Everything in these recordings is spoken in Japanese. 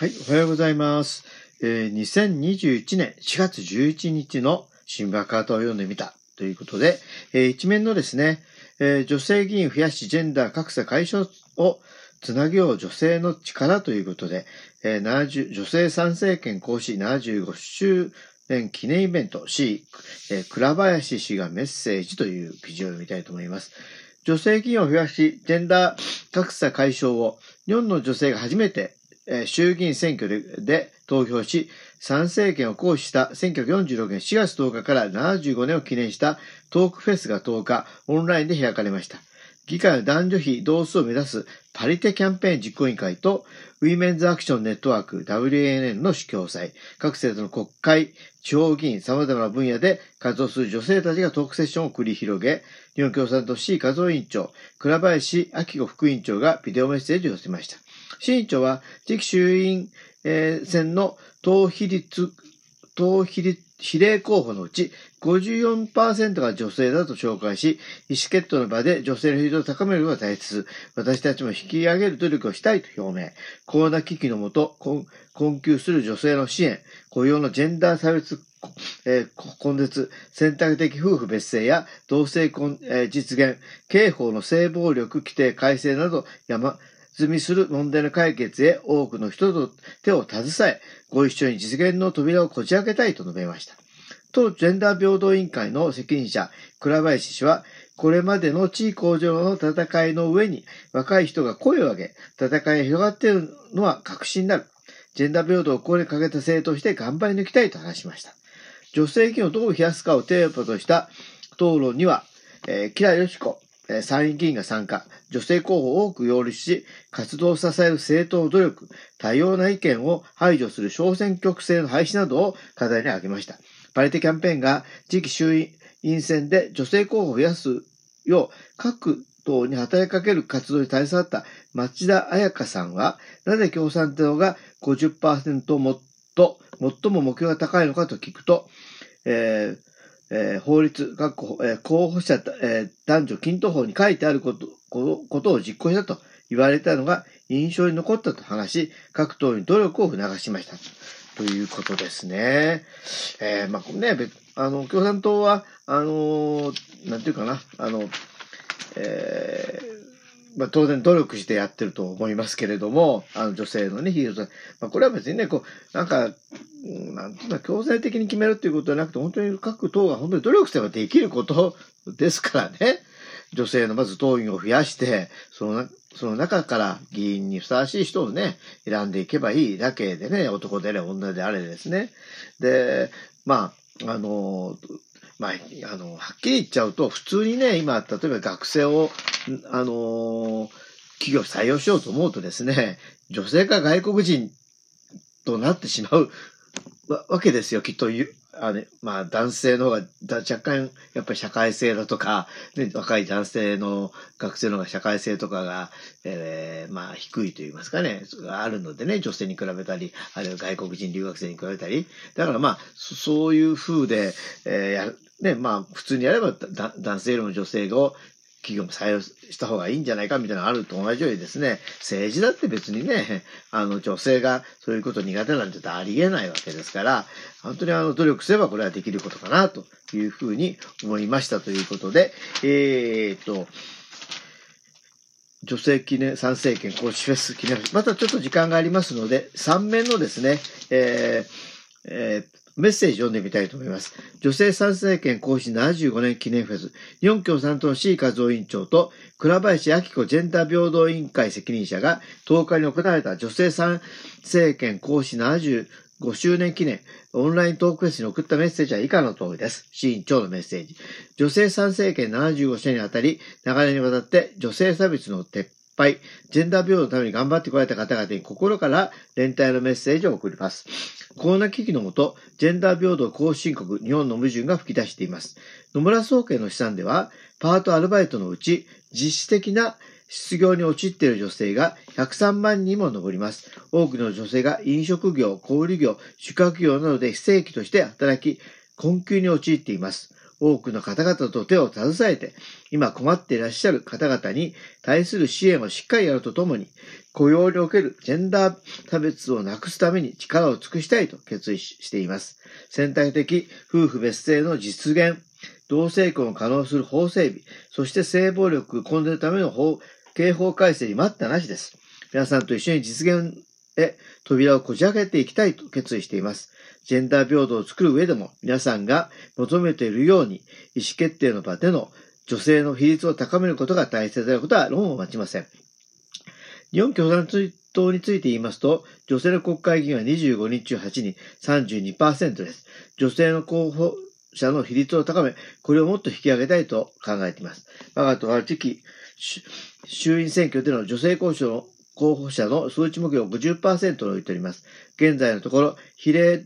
はい、おはようございます。えー2021年4月11日の新聞カートを読んでみたということで、えー一面のですね、えー女性議員増やしジェンダー格差解消をつなげよう女性の力ということで、えー70女性参政権行使75周年記念イベント C、えー倉林氏がメッセージという記事を読みたいと思います。女性議員を増やし、ジェンダー格差解消を日本の女性が初めてえ衆議院選挙でで投票し、参政権を行使した1946年4月10日から75年を記念したトークフェスが10日、オンラインで開かれました。議会の男女比同数を目指すパリテキャンペーン実行委員会と、ウィメンズアクションネットワーク WANN の主共催、各政党の国会、地方議員、様々な分野で活動する女性たちがトークセッションを繰り広げ、日本共産党 C 和夫委員長、倉林明子副委員長がビデオメッセージを寄せました。市委員長は次期衆院、選の党比率、党比率、比例候補のうち54%が女性だと紹介し、意思決定の場で女性の比率を高めるのが大切。私たちも引き上げる努力をしたいと表明。コロナ危機のもと、困窮する女性の支援、雇用のジェンダー差別えー根絶、選択的夫婦別姓や同性婚、えー実現、刑法の性暴力規定改正など山積みする問題の解決へ多くの人と手を携え、ご一緒に実現の扉をこじ開けたいと述べました。当ジェンダー平等委員会の責任者、倉林氏は、これまでの地位向上の戦いの上に若い人が声を上げ、戦いが広がっているのは確信になる。ジェンダー平等を声にかけた政党として頑張り抜きたいと話しました。女性議員をどう増やすかをテーマとした討論には、えー、木田義子、えー参院議員が参加、女性候補を多く擁立し、活動を支える政党努力、多様な意見を排除する小選挙区制の廃止などを課題に挙げました。パリテキャンペーンが次期衆院選で女性候補を増やすよう各党に働きかける活動に携わった町田彩香さんは、なぜ共産党が50%もっと、最も目標が高いのかと聞くと、えーえー法律、各えー候補者、えー男女均等法に書いてあることこことを実行したと言われたのが印象に残ったと話し、各党に努力を促しました。ということですね。えーまあね、あの、共産党は、あのーなんていうかな、あの、えーまあ、当然努力してやってると思いますけれども、あの女性のね、ヒーローさん。まあ、これは別にね、こう、なんか、なんていうの、強制的に決めるっていうことじゃなくて、本当に各党が本当に努力すればできることですからね。女性のまず党員を増やして、その、その中から議員にふさわしい人をね、選んでいけばいいだけでね、男であれ、女であれですね。で、まあ、あの、まあ、あの、はっきり言っちゃうと、普通にね、今、例えば学生を、あの、企業採用しようと思うとですね、女性か外国人となってしまうわけですよ、きっとゆ。あのまあ、男性の方が若干、やっぱり社会性だとか、ね、若い男性の学生の方が社会性とかが、えーまあ、低いと言いますかね、あるのでね、女性に比べたり、あるいは外国人留学生に比べたり。だからまあ、そういう風で、えーね、まあ、普通にやれば男性よりも女性を企業も採用した方がいいんじゃないかみたいなのがあると同じようにですね、政治だって別にね、あの女性がそういうこと苦手なんてありえないわけですから、本当にあの努力すればこれはできることかなというふうに思いましたということで、えー、っと、女性記念、参政権公式フェス記念、またちょっと時間がありますので、3面のですね、えーえーメッセージ読んでみたいと思います。女性参政権行使75年記念フェス、日本共産党の C 和夫委員長と倉林明子ジェンダー平等委員会責任者が10日に行われた女性参政権行使75周年記念オンライントークフェスに送ったメッセージは以下の通りです。市委員長のメッセージ。女性参政権75周年にあたり、長年にわたって女性差別の撤廃、ジェンダー平等のために頑張ってこられた方々に心から連帯のメッセージを送ります。コロナ危機のもと、ジェンダー平等後進国、日本の矛盾が吹き出しています。野村総研の試算では、パートアルバイトのうち、実質的な失業に陥っている女性が103万人も上ります。多くの女性が飲食業、小売業、宿泊業などで非正規として働き、困窮に陥っています。多くの方々と手を携えて、今困っていらっしゃる方々に対する支援をしっかりやるとともに、雇用におけるジェンダー差別をなくすために力を尽くしたいと決意しています。選択的夫婦別姓の実現、同性婚を可能する法整備、そして性暴力を根絶るための法、刑法改正に待ったなしです。皆さんと一緒に実現へ扉をこじ開けていきたいと決意しています。ジェンダー平等を作る上でも皆さんが求めているように意思決定の場での女性の比率を高めることが大切であることは論を待ちません。日本共産党について言いますと、女性の国会議員は25人中8人、32%です。女性の候補者の比率を高め、これをもっと引き上げたいと考えています。我が党は次期衆院選挙での女性交渉の候補者の数値目標を50%を置いております。現在のところ、比例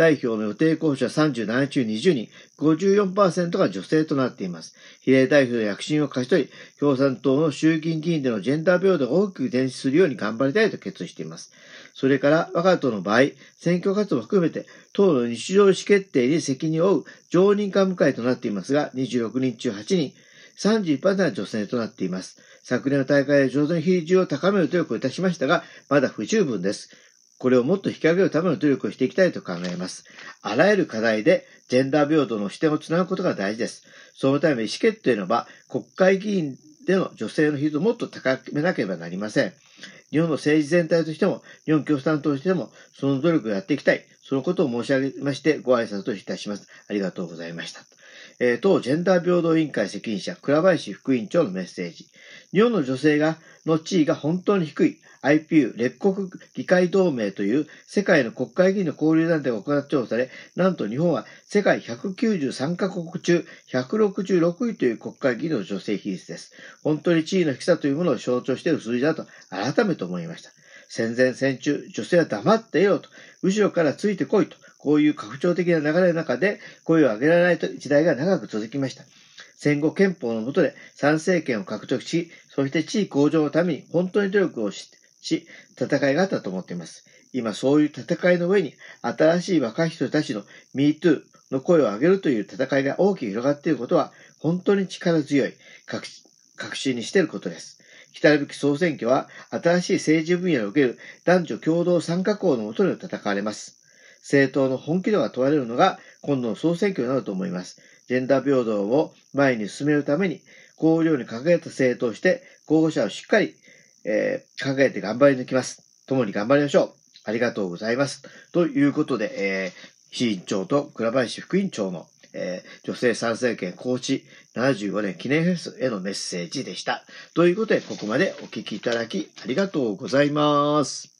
代表の予定候補者37中20人、54%が女性となっています。比例代表の躍進を勝ち取り、共産党の衆議院議員でのジェンダー平等が大きく伝出するように頑張りたいと決意しています。それから、我が党の場合、選挙活動を含めて、党の日常意思決定に責任を負う常任幹部会となっていますが、26人中8人、31%が女性となっています。昨年の大会で上手に比率を高める努力をいたしましたが、まだ不十分です。これをもっと引き上げるための努力をしていきたいと考えます。あらゆる課題でジェンダー平等の視点をつなぐことが大事です。そのため意思決定の場、国会議員での女性の比率をもっと高めなければなりません。日本の政治全体としても、日本共産党としても、その努力をやっていきたい。そのことを申し上げまして、ご挨拶といたします。ありがとうございました。えー、当ジェンダー平等委員会責任者、倉林副委員長のメッセージ。日本の女性が、の地位が本当に低い。IPU 列国議会同盟という世界の国会議員の交流団体が行った調査で、なんと日本は世界193カ国中166位という国会議員の女性比率です。本当に地位の低さというものを象徴している数字だと改めて思いました。戦前戦中、女性は黙っていろと、後ろからついてこいと、こういう拡張的な流れの中で声を上げられないと時代が長く続きました。戦後憲法の下で参政権を獲得し、そして地位向上のために本当に努力をしし、戦いがあったと思っています。今そういう戦いの上に、新しい若い人たちの MeToo の声を上げるという戦いが大きく広がっていることは、本当に力強い確信にしていることです。来たるべき総選挙は、新しい政治分野における男女共同参加校のもとで戦われます。政党の本気度が問われるのが、今度の総選挙になると思います。ジェンダー平等を前に進めるために、公領に掲げた政党として、候補者をしっかりえー、考えて頑張り抜きます。共に頑張りましょう。ありがとうございます。ということで、えー、市委員長と倉林副委員長の、えー、女性参政権高知75年記念フェスへのメッセージでした。ということで、ここまでお聞きいただきありがとうございます。